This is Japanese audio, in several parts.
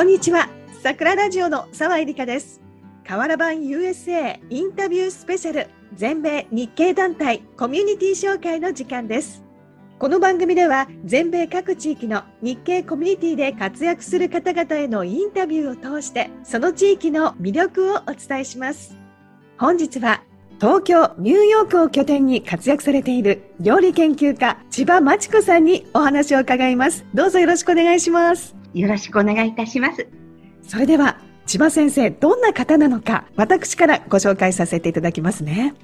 こんにちは。桜ラジオの沢井理香です。河原版 USA インタビュースペシャル全米日系団体コミュニティ紹介の時間です。この番組では全米各地域の日系コミュニティで活躍する方々へのインタビューを通してその地域の魅力をお伝えします。本日は東京、ニューヨークを拠点に活躍されている料理研究家千葉真知子さんにお話を伺います。どうぞよろしくお願いします。よろしくお願いいたします。それでは千葉先生どんな方なのか私からご紹介させていただきますね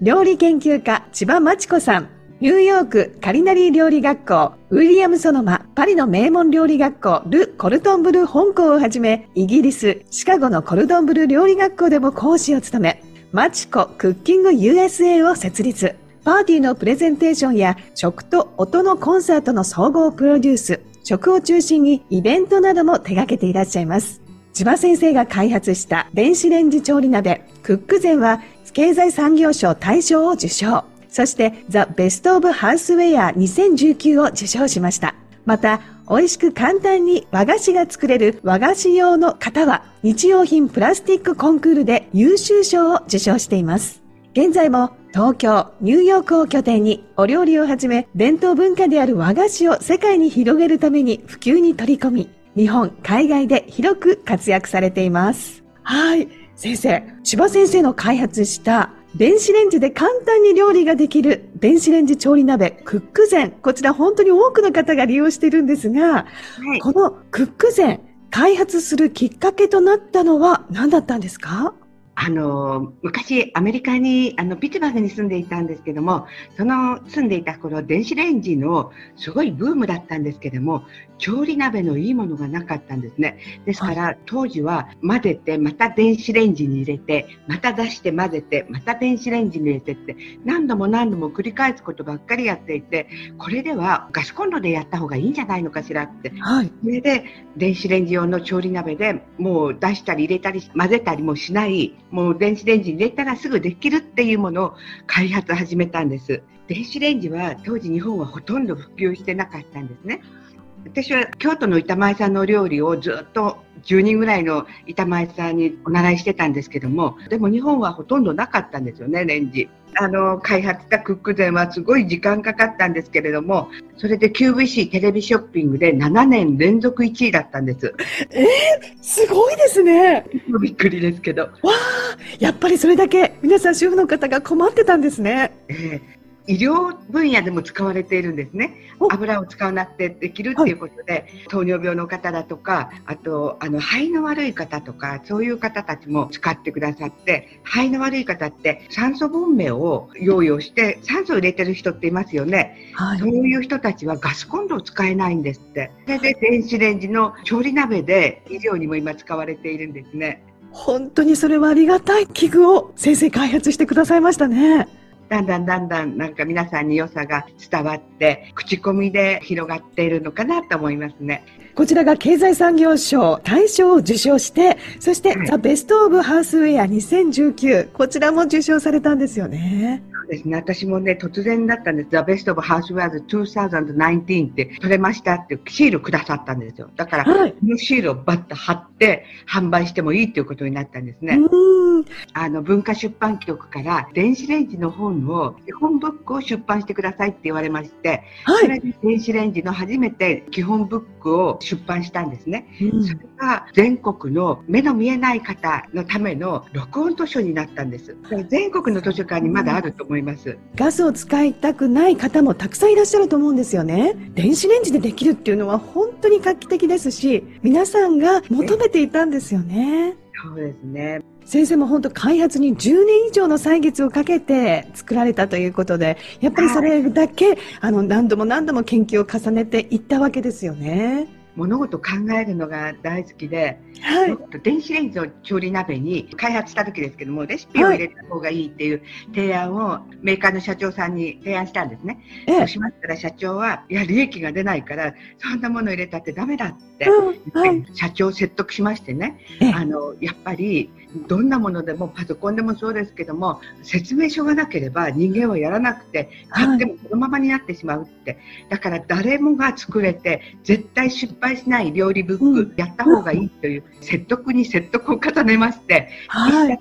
料理研究家千葉真知子さんニューヨークカリナリー料理学校ウィリアム・ソノマパリの名門料理学校ル・コルトンブル香港をはじめイギリスシカゴのコルトンブル料理学校でも講師を務めマチコクッキング USA を設立パーティーのプレゼンテーションや食と音のコンサートの総合プロデュース食を中心にイベントなども手掛けていらっしゃいます。千葉先生が開発した電子レンジ調理鍋クックゼンは経済産業省大賞を受賞。そしてザ・ベスト・オブ・ハウスウェア2019を受賞しました。また、美味しく簡単に和菓子が作れる和菓子用の型は日用品プラスティックコンクールで優秀賞を受賞しています。現在も東京、ニューヨークを拠点にお料理をはじめ伝統文化である和菓子を世界に広げるために普及に取り込み、日本、海外で広く活躍されています。はい。先生、千葉先生の開発した電子レンジで簡単に料理ができる電子レンジ調理鍋クックゼン。こちら本当に多くの方が利用しているんですが、はい。このクックゼン開発するきっかけとなったのは何だったんですか？あの、昔アメリカに、あの、ピッツバーグに住んでいたんですけども、その住んでいた頃、電子レンジのすごいブームだったんですけども、調理鍋のいいものがなかったんですね。ですから、当時は混ぜて、また電子レンジに入れて、また出して混ぜて、また電子レンジに入れてって、何度も何度も繰り返すことばっかりやっていて、これではガスコンロでやった方がいいんじゃないのかしらってはい。それで電子レンジ用の調理鍋でもう出したり入れたり混ぜたりもしないもう電子レンジに入れたらすぐできるっていうものを開発始めたんです。電子レンジは当時日本はほとんど普及してなかったんですね。私は京都の板前さんの料理をずっと10人ぐらいの板前さんにお習いしてたんですけどもでも日本はほとんどなかったんですよねレンジあの開発したクックゼンはすごい時間かかったんですけれどもそれで QVC テレビショッピングで7年連続1位だったんです。すごいですね。びっくりですけど。わあ、やっぱりそれだけ皆さん主婦の方が困ってたんですね。えー医療分野でも使われているんですねお。油を使わなくてできるっていうことで、糖尿病の方だとか、あと、あの、肺の悪い方とか、そういう方たちも使ってくださって、肺の悪い方って酸素ボンベを用意をして、酸素を入れてる人っていますよね。はそういう人たちはガスコンロを使えないんですって。それで電子レンジの調理鍋で医療にも今使われているんですね。本当にそれはありがたい器具を先生開発してくださいましたね。だんだんだんだんなんか皆さんに良さが伝わって、口コミで広がっているのかなと思いますね。こちらが経済産業省大賞を受賞して、そしてはいザ・ベスト・オブ・ハウスウェア2019、こちらも受賞されたんですよね。そうですね。私もね、突然だったんです。The Best of Housewares 2019って取れましたってシールくださったんですよ。だから、はい。このシールをバッと貼って販売してもいいっていうことになったんですね。あの、文化出版局から電子レンジの本を、基本ブックを出版してくださいって言われまして、はい。それで電子レンジの初めて基本ブックを出版したんですね。うんそれが全国の目の見えない方のための録音図書になったんです。全国の図書館にまだあると思います。ガスを使いたくない方もたくさんいらっしゃると思うんですよね。電子レンジでできるっていうのは本当に画期的ですし、皆さんが求めていたんですよね。そうですね。先生も本当開発に10年以上の歳月をかけて作られたということで、やっぱりそれだけ、あの何度も何度も研究を重ねていったわけですよね。物事を考えるのが大好きで、はい。電子レンジの調理鍋に開発した時ですけども、レシピを入れた方がいいっていう提案をメーカーの社長さんに提案したんですね。ええ。そうしましたら社長は、いや、利益が出ないから、そんなもの入れたってダメだって、はい、社長を説得しましてね、あの、やっぱり、どんなものでもパソコンでもそうですけども説明書がなければ人間はやらなくて買ってもそのままになってしまうって、だから誰もが作れて絶対失敗しない料理ブックやった方がいいという説得に説得を重ねまして、はい、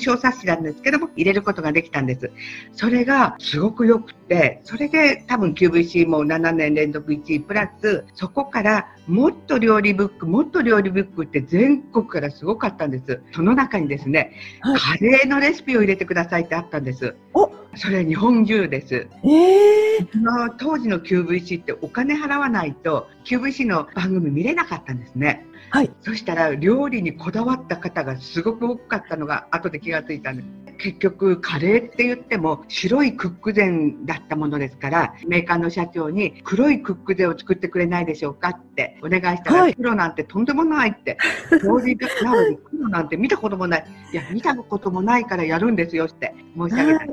小冊子なんですけども入れることができたんです。それがすごく良くて、それで多分 QVC も7年連続1位プラス、そこからもっと料理ブック、もっと料理ブックって全国からすごかったんです。その中にですね、はい、カレーのレシピを入れてくださいってあったんです。おそれ日本中です。えー、その当時の QVC ってお金払わないと QVC の番組見れなかったんですね。はい、そしたら料理にこだわった方がすごく多かったのが後で気がついたんです結局カレーって言っても白いクック膳だったものですからメーカーの社長に黒いクック膳を作ってくれないでしょうかってお願いしたら、はい、黒なんてとんでもないって。料理なのに黒なんて見たこともない。いや見たこともないからやるんですよって。申し上げた。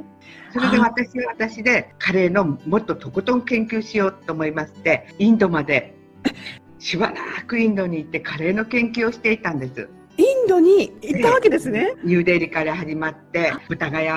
それで私は私でカレーのもっととことん研究しようと思いましてインドまでしばらくインドに行ってカレーの研究をしていたんです。ドに行ったわけですね。ニューデリから始まって、豚ヶ谷、い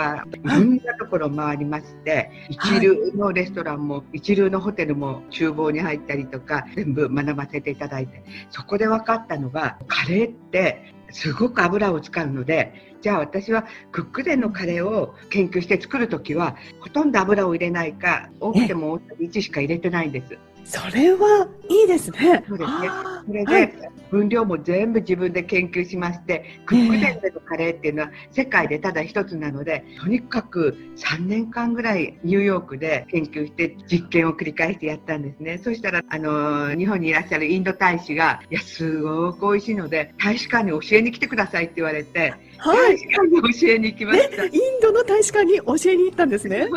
ろんなところ回りまして、一流のレストランも、一流のホテルも厨房に入ったりとか、全部学ばせていただいて、そこで分かったのが、カレーってすごく油を使うので、じゃあ私はクックデンのカレーを研究して作るときは、ほとんど油を入れないか、多くても大さじ1しか入れてないんです。それはいいですね。そうですね。それで、分量も全部自分で研究しまして、クックデンでのカレーっていうのは世界でただ一つなので、とにかく3年間ぐらいニューヨークで研究して実験を繰り返してやったんですね。そしたら、あの、日本にいらっしゃるインド大使が、いや、すごく美味しいので、大使館に教えに来てくださいって言われて、はい、大使館に教えに行きました。インドの大使館に教えに行ったんですね。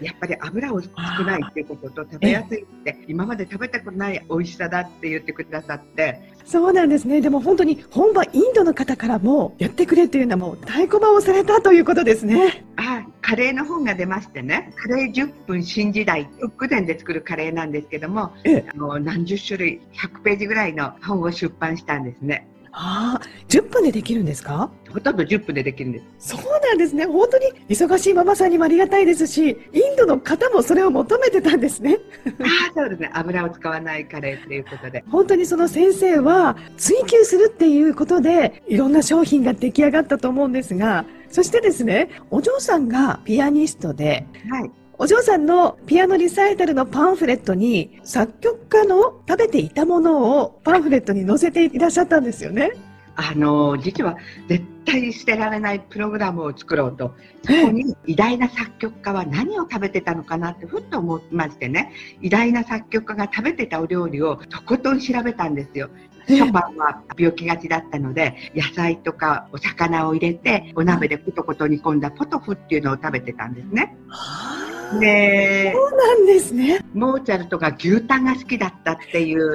やっぱり油を少ないっていうことと食べやすいって、今まで食べたことない美味しさだって言ってくださって、そうなんですね。でも本当に本場インドの方からもやってくれっていうのはもう太鼓判をされたということですね。あ、カレーの本が出ましてね、カレー10分新時代、ウックデンで作るカレーなんですけども、あの何十種類、100ページぐらいの本を出版したんですね。ああ、10分でできるんですか？ほとんど10分でできるんです。そうなんですね。本当に忙しいママさんにもありがたいですし、インドの方もそれを求めてたんですね。ああ、そうですね。油を使わないカレーっていうことで。本当にその先生は追求するっていうことで、いろんな商品が出来上がったと思うんですが、そしてですね、お嬢さんがピアニストで、はい。お嬢さんのピアノリサイタルのパンフレットに作曲家の食べていたものをパンフレットに載せていらっしゃったんですよね。あの実は絶対捨てられないプログラムを作ろうとそこに偉大な作曲家は何を食べてたのかなってふっと思いましてね偉大な作曲家が食べてたお料理をとことん調べたんですよ。ショパンは病気がちだったので野菜とかお魚を入れてお鍋でコトコト煮込んだポトフっていうのを食べてたんですね。で、そうなんですね。モーツァルトが牛タンが好きだったっていう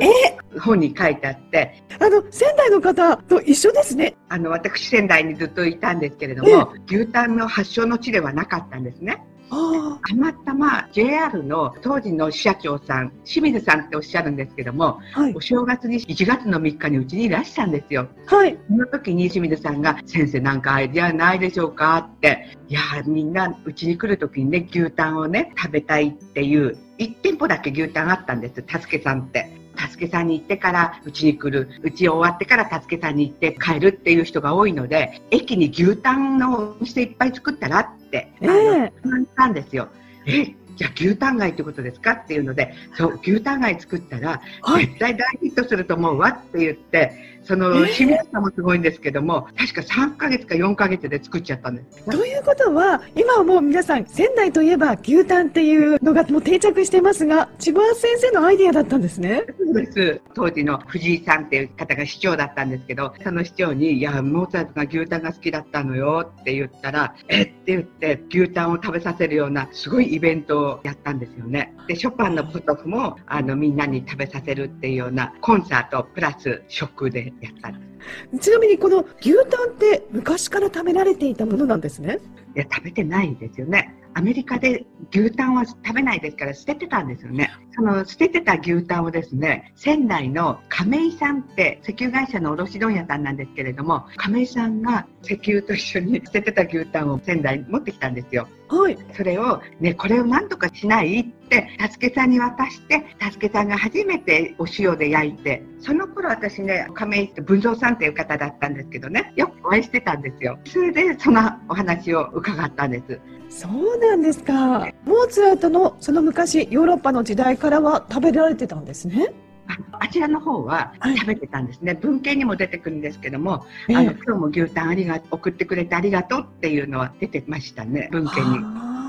本に書いてあって。あの、仙台の方と一緒ですね。あの、私仙台にずっといたんですけれども、牛タンの発祥の地ではなかったんですね。たまたま JR の当時の支社長さん、清水さんっておっしゃるんですけども、はい、お正月に1月の3日にうちにいらしたんですよ。はい。その時に清水さんが、先生なんかアイデアないでしょうか？って、いやみんなうちに来る時にね、牛タンをね、食べたいっていう、1店舗だけ牛タンあったんです、たすけさんって。たすけさんに行ってからうちに来る、うち終わってからたすけさんに行って帰るっていう人が多いので、駅に牛タンのお店いっぱい作ったらって、えー、たんですよ。えじゃあ牛タン貝ってことですかっていうので、そう、牛タン貝作ったら、絶対大ヒットすると思うわって言って、その清水さんもすごいんですけども、えー、確か3か月か4か月で作っちゃったんです。ということは、今はもう皆さん、仙台といえば牛タンっていうのがもう定着してますが、千葉先生のアイディアだったんですね。そうです。当時の藤井さんっていう方が市長だったんですけど、その市長に、いや、モーツァルトが牛タンが好きだったのよって言ったら、えって言って、牛タンを食べさせるような、すごいイベントをやったんですよね。で、ショパンのポトフも、あの、みんなに食べさせるっていうようなコンサートプラス食でやったんです。ちなみにこの牛タンって昔から食べられていたものなんですね？いや、食べてないですよね。アメリカで牛タンは食べないですから捨ててたんですよね。その捨ててた牛タンをですね、仙台の亀井さんって石油会社の卸問屋さんなんですけれども、亀井さんが石油と一緒に捨ててた牛タンを仙台に持ってきたんですよ。はい。それを、ね、これを何とかしないって、たすけさんに渡して、たすけさんが初めてお塩で焼いて、その頃私ね、亀井って文蔵さんっていう方だったんですけどね、よくお会いしてたんですよ。それでそのお話を伺ったんです。そうなんですか。モーツァルトのその昔ヨーロッパの時代からは食べられてたんですね。ああちらの方ははい食べてたんですね。文献にも出てくるんですけども、ええあの今日も牛タンありが送ってくれてありがとうっていうのは出てましたね、文献に。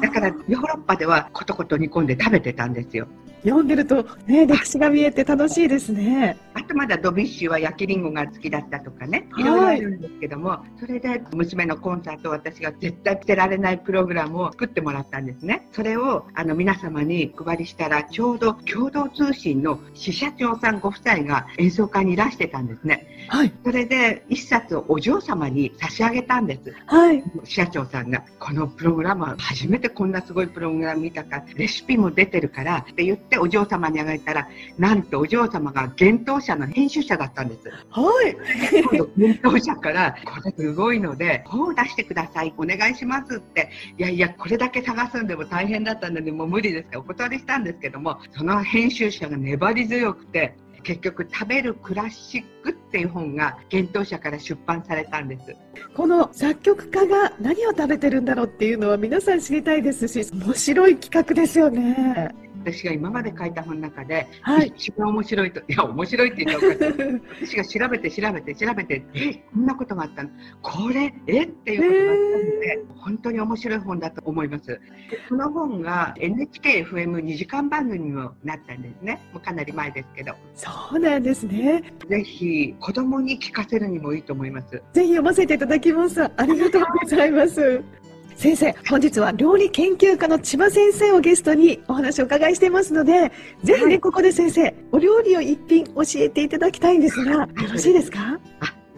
だからヨーロッパではことこと煮込んで食べてたんですよ。読んでるとね歴史が見えて楽しいですね。あとまだドビュッシーは焼きりんごが好きだったとかね、はいいろいろあるんですけども、それで娘のコンサートを私が絶対捨てられないプログラムを作ってもらったんですね。それをあの皆様にお配りしたら、ちょうど共同通信の支社長さんご夫妻が演奏会にいらしてたんですね。はいそれで一冊をお嬢様に差し上げたんです。はい社長さんが、このプログラムは初めてこんなすごいプログラム見たから、レシピも出てるからって言ってお嬢様にあげたら、なんとお嬢様が幻冬舎の編集者だったんです。はい。今度幻冬舎から、これすごいので、本を出してください、お願いしますって、いやいや、これだけ探すんでも大変だったので、もう無理ですからお断りしたんですけども、その編集者が粘り強くて、結局、食べるクラシックっていう本が幻冬舎から出版されたんです。この作曲家が何を食べてるんだろうっていうのは皆さん知りたいですし面白い企画ですよね。私が今まで書いた本の中で、はい。一番面白いと、いや、面白いって言ったら。私が調べて調べて調べて、え、こんなことがあったのこれ、え？っていうことがあったので、本当に面白い本だと思います。でこの本が NHKFM2 時間番組にもなったんですね。もうかなり前ですけど。そうなんですね。ぜひ、子供に聞かせるにもいいと思います。ぜひ読ませていただきます。ありがとうございます。先生、本日は料理研究家の千葉先生をゲストにお話をお伺いしていますので、ぜひね、はい。ここで先生、お料理を一品教えていただきたいんですが、よろしいですか？あ、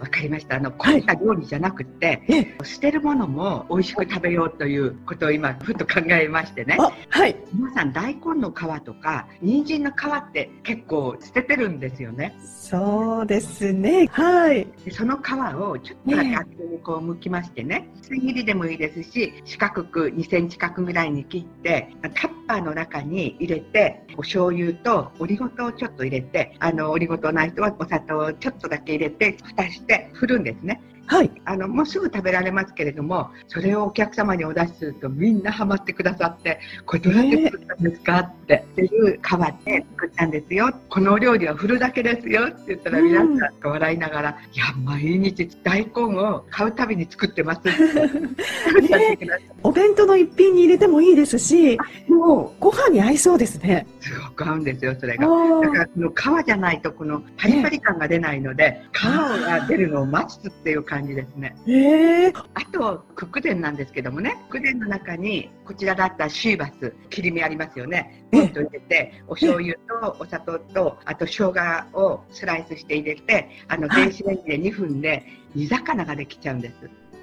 わかりました。あの、凝った料理じゃなくて、ええ捨てるものも美味しく食べようということを今、ふっと考えましてね。あ、はい。皆さん大根の皮とか人参の皮って結構捨ててるんですよねそうですね。はい。でその皮をちょっとだけ厚めにこう剥きましてね薄切りでもいいですし四角く2センチ角ぐらいに切ってタッパーの中に入れてお醤油とオリゴ糖をちょっと入れてあのオリゴ糖ない人はお砂糖をちょっとだけ入れて蓋して振るんですね。はい。あのもうすぐ食べられますけれどもそれをお客様にお出しするとみんなハマってくださってこれどうやって作ったんですかってっていう皮で作ったんですよこのお料理は振るだけですよって言ったらうん皆さんが笑いながら、いや毎日大根を買うたびに作ってますって お弁当の一品に入れてもいいですし、いもご飯に合いそうですね。うすごく合うんですよそれあが。だかーらこの皮じゃないとこのパリパリ感が出ないので、皮が出るのを待つっていう感じですね。ええあと、クックデンなんですけどもね、クックデンの中に、こちらだったらシーバス、切り身ありますよね。ええポンと入れて、お醤油とお砂糖と、あと生姜をスライスして入れて、あの、はい電子レンジで2分で煮魚ができちゃうんです。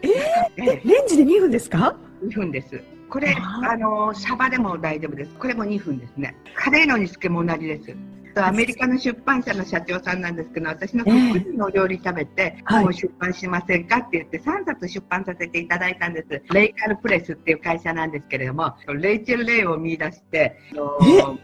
えでレンジで2分ですか？2分です。これ、あの、サバでも大丈夫です。これも2分ですね。カレーの煮付けも同じです。とアメリカの出版社の社長さんなんですけど、私のクックデンのお料理食べて、はい本を出版しませんかって言って3冊出版させていただいたんです。レイカルプレスっていう会社なんですけれども、レイチェル・レイを見出して、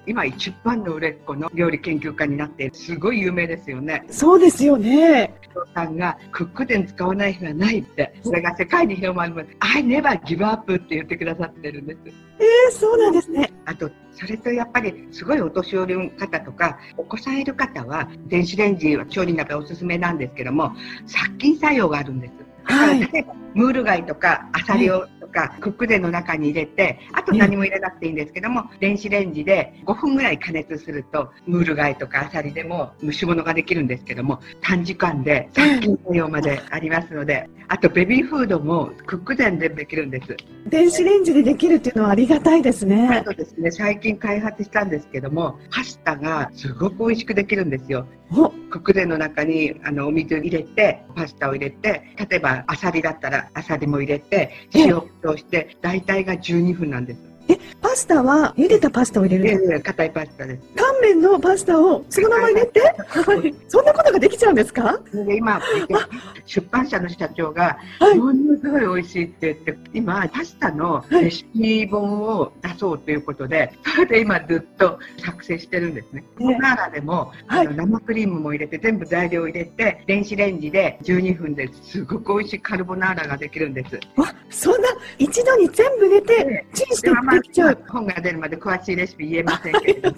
今一番の売れっ子の料理研究家になって、すごい有名ですよね。そうですよね。さんがクックデン使わない日はないって、それが世界に広まるまで、I never give up って言ってくださってるんです。ええそうなんですね。あと、それとやっぱりすごいお年寄りの方とか、お子さんいる方は、電子レンジは調理鍋おすすめなんですけども、殺菌作用があるんです。はい例えば、ムール貝とかアサリをとかクックレンの中に入れて、あと何も入れなくていいんですけども、電子レンジで5分ぐらい加熱すると、ムール貝とかアサリでも蒸し物ができるんですけども、短時間で殺菌作用までありますので、あとベビーフードもクックレンでできるんです。電子レンジでできるっていうのはありがたいですね。そうですね。最近開発したんですけども、パスタがすごく美味しくできるんですよ。クックレンの中にあのお水入れて、パスタを入れて、例えばアサリだったらアサリも入れて、塩をして、大体が12分なんです。え、パスタは茹でたパスタを入れる硬いパスタです。乾麺のパスタをそのまま入れて、はい、そんなことができちゃうんですか？で今、出版社の社長が、ものすごい美味しいって言って、今、パスタのレシピ本を出そうということで、それで今ずっと作成してるんですね。カルボナーラでも、あの生クリームも入れて、全部材料を入れて、電子レンジで12分ですごく美味しいカルボナーラができるんです。わ、そんな一度に全部入れて、チンしてできちゃう。本が出るまで詳しいレシピ言えませんけれども。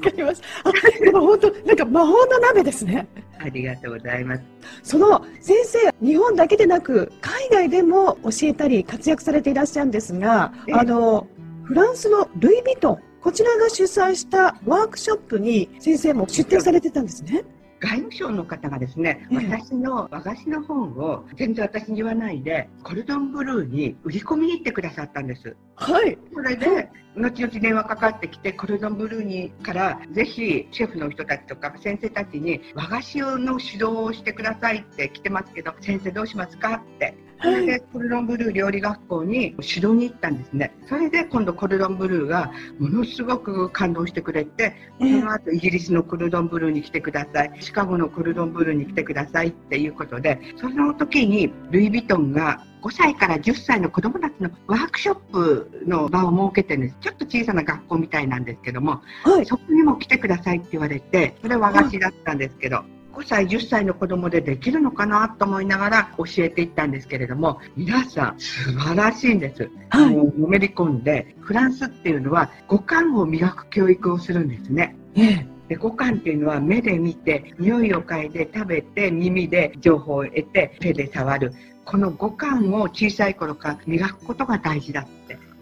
本当、なんか魔法の鍋ですね。ありがとうございます。その先生、日本だけでなく、海外でも教えたり活躍されていらっしゃるんですが、あの、フランスのルイ・ヴィトン、こちらが主催したワークショップに先生も出展されてたんですね。外務省の方がですね、私の和菓子の本を全然私に言わないで、コルドンブルーに売り込みに行ってくださったんです。はい。それで、後々電話かかってきて、コルドンブルーにからぜひシェフの人たちとか先生たちに和菓子の指導をしてくださいって来てますけど、先生どうしますかってそれでコルドンブルー料理学校に指導に行ったんですね。それで今度コルドンブルーがものすごく感動してくれて、その後イギリスのコルドンブルーに来てください、シカゴのコルドンブルーに来てくださいっていうことで、その時にルイ・ヴィトンが5歳から10歳の子供たちのワークショップの場を設けてるんです。ちょっと小さな学校みたいなんですけども、はい、そこにも来てくださいって言われて、それは和菓子だったんですけど、5歳、10歳の子供でできるのかなと思いながら教えていったんですけれども、皆さん素晴らしいんです。はい、もうのめり込んで、フランスっていうのは五感を磨く教育をするんですね。ええで五感っていうのは目で見て匂いを嗅いで食べて耳で情報を得て手で触るこの五感を小さい頃から磨くことが大事だ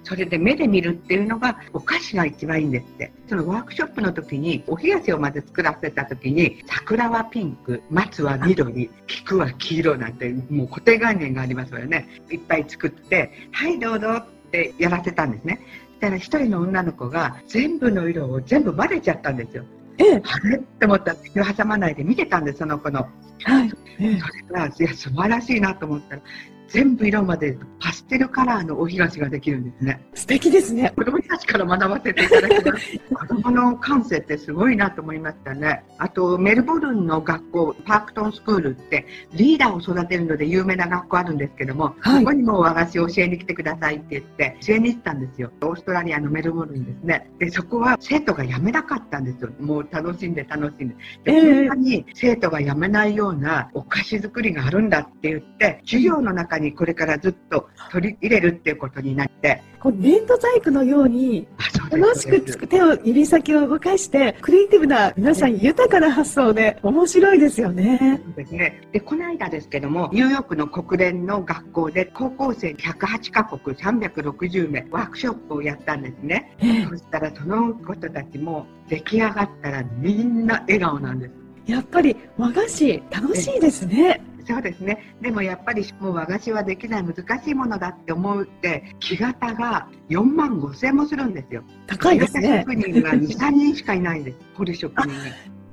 それで目で見るっていうのがお菓子が一番いいんですって。そのワークショップの時にお冷やしをまず作らせた時に桜はピンク、松は緑、菊は黄色なんてもう固定概念がありますよね。いっぱい作って、はいどうぞってやらせたんですね。そしたら一人の女の子が全部の色を全部バレちゃったんですよ。ええ、あれ？って思ったら手を挟まないで見てたんです、その子の。はい、それが、いや、素晴らしいなと思ったら、全部色までパステルカラーのお干菓子ができるんですね。素敵ですね。子供たちから学ばせていただきます。子供の感性ってすごいなと思いましたね。あと、メルボルンの学校、パークトンスクールってリーダーを育てるので有名な学校あるんですけども、はい、そこにも和菓子を教えに来てくださいって言って教えに行ったんですよ。オーストラリアのメルボルンですね。で、そこは生徒が辞めなかったんですよ。もう楽しんで楽しんで。で、そんなに生徒が辞めないようなお菓子作りがあるんだって言って、授業の中にこれからずっと取り入れるっていうことになって。こう粘土細工のように、楽しくつく手を、指先を動かして、クリエイティブな皆さん豊かな発想で面白いですよね。そうですね。で、この間ですけども、ニューヨークの国連の学校で高校生108カ国360名ワークショップをやったんですね。そしたらその子たちも出来上がったらみんな笑顔なんです。やっぱり和菓子楽しいですね。そうですね。でもやっぱりもう和菓子はできない難しいものだって思って、木型が4万5千もするんですよ。高いですね。職人が2、3人しかいないんです。彫り職人が。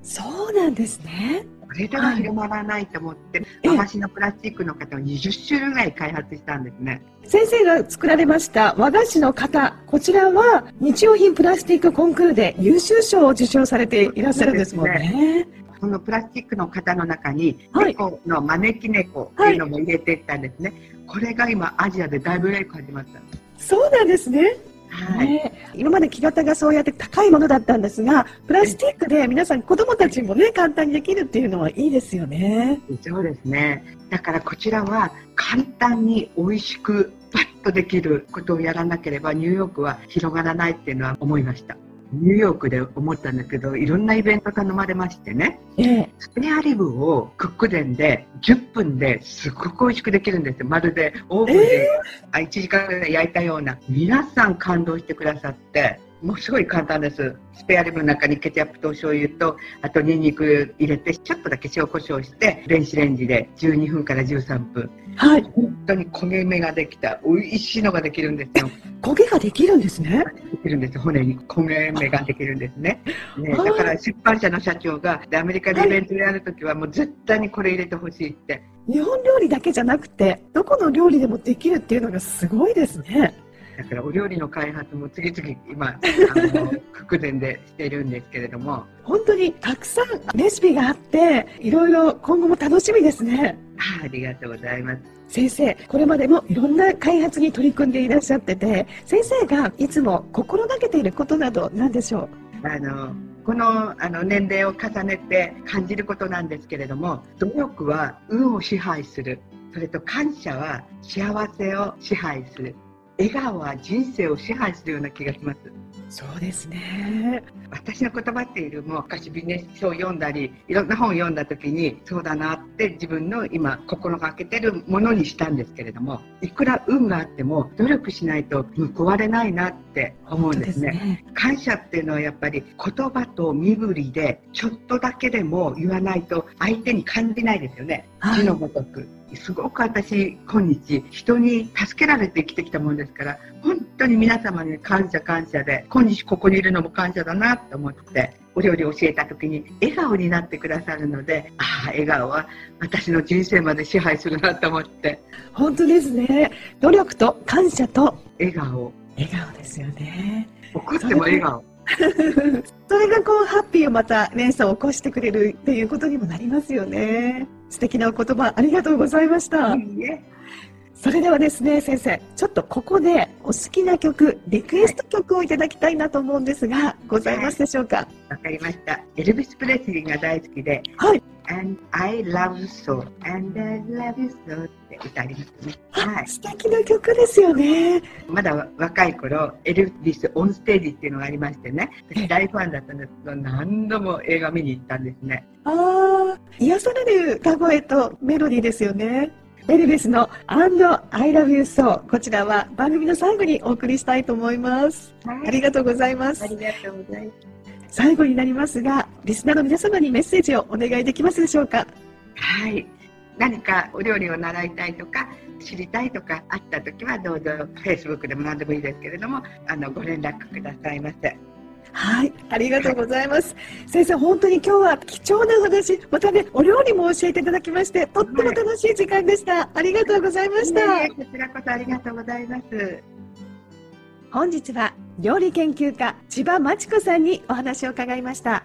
そうなんですね。これでは広まらないと思って、和菓子のプラスチックの型を20種類ぐらい開発したんですね。先生が作られました和菓子の型、こちらは日用品プラスチックコンクールで優秀賞を受賞されていらっしゃるんですもんね。そのプラスチックの型の中に、猫の招き猫っていうのも入れていったんですね、はい、これが今アジアで大ブレイク始まったそうなんですねはい、ね、今まで木型がそうやって高いものだったんですが、プラスチックで皆さん子供たちもね、簡単にできるっていうのはいいですよね。そうですね。だからこちらは簡単に美味しくパッとできることをやらなければニューヨークは広がらないっていうのは思いました。ニューヨークで思ったんだけど、いろんなイベント頼まれましてね、ええ。スペアリブをクックデンで10分ですごく美味しくできるんですよ。まるでオーブンで、あ1時間ぐらい焼いたような。皆さん感動してくださって、もうすごい簡単です。スペアリブの中にケチャップとお醤油と、あとニンニク入れて、ちょっとだけ塩コショウして、電子レンジで12分から13分。はい。本当に焦げ目ができた、美味しいのができるんですよ。焦げができるんですね。できるんです骨に焦げ目ができるんですね。ねはいだから出版社の社長がでアメリカでイベントやるときはもう絶対にこれ入れてほしいって。日本料理だけじゃなくて、どこの料理でもできるっていうのがすごいですね。だからお料理の開発も次々今あのク電でしているんですけれども、本当にたくさんレシピがあって、いろいろ今後も楽しみですね。あありがとうございます。先生、これまでもいろんな開発に取り組んでいらっしゃってて、先生がいつも心がけていることなど何でしょあのこのあの年齢を重ねて感じることなんですけれども努力は運を支配するそれと感謝は幸せを支配する笑顔は人生を支配するような気がしますうそうですね。私の言葉っていうよりも昔ビジネス書を読んだりいろんな本を読んだ時にそうだなって自分の今心がけてるものにしたんですけれどもいくら運があっても努力しないと報われないなって思うんですね。ね。感謝っていうのはやっぱり言葉と身振りでちょっとだけでも言わないと相手に感じないですよね。はい字のごとく。すごく私今日人に助けられて生きてきたもんですから本当に皆様に感謝感謝で今日ここにいるのも感謝だなと思ってお料理を教えた時に笑顔になってくださるのでああ笑顔は私の人生まで支配するなと思って本当ですね。努力と感謝と笑顔笑顔ですよね。怒っても笑顔 それがこうハッピーをまた連鎖を起こしてくれるっていうことにもなりますよね。素敵なお言葉ありがとうございました。いいえそれではですね、先生、ちょっとここでお好きな曲、リクエスト曲をいただきたいなと思うんですが、ございますでしょうか？わかりました。エルビス・プレスリーが大好きで、はい。And I love you so, and I love you so って歌ありますね。はい。素敵な曲ですよね。まだ若い頃、エルビスオンステージっていうのがありましてね、私大ファンだったんですけど、何度も映画見に行ったんですね。ああ、癒される歌声とメロディーですよね。エルビスの And I Love You So こちらは番組の最後にお送りしたいと思います。ありがとうございますあ。りがとうございます。最後になりますが、リスナーの皆様にメッセージをお願いできますでしょうか？はい。何かお料理を習いたいとか、知りたいとかあった時はどうぞ Facebook でも何でもいいですけれども、あのご連絡くださいませ。はい、ありがとうございます。先生、本当に今日は貴重なお話、またね、お料理も教えていただきまして、とっても楽しい時間でした。ありがとうございました。こちらこそありがとうございます。本日は料理研究家千葉真知子さんにお話を伺いました。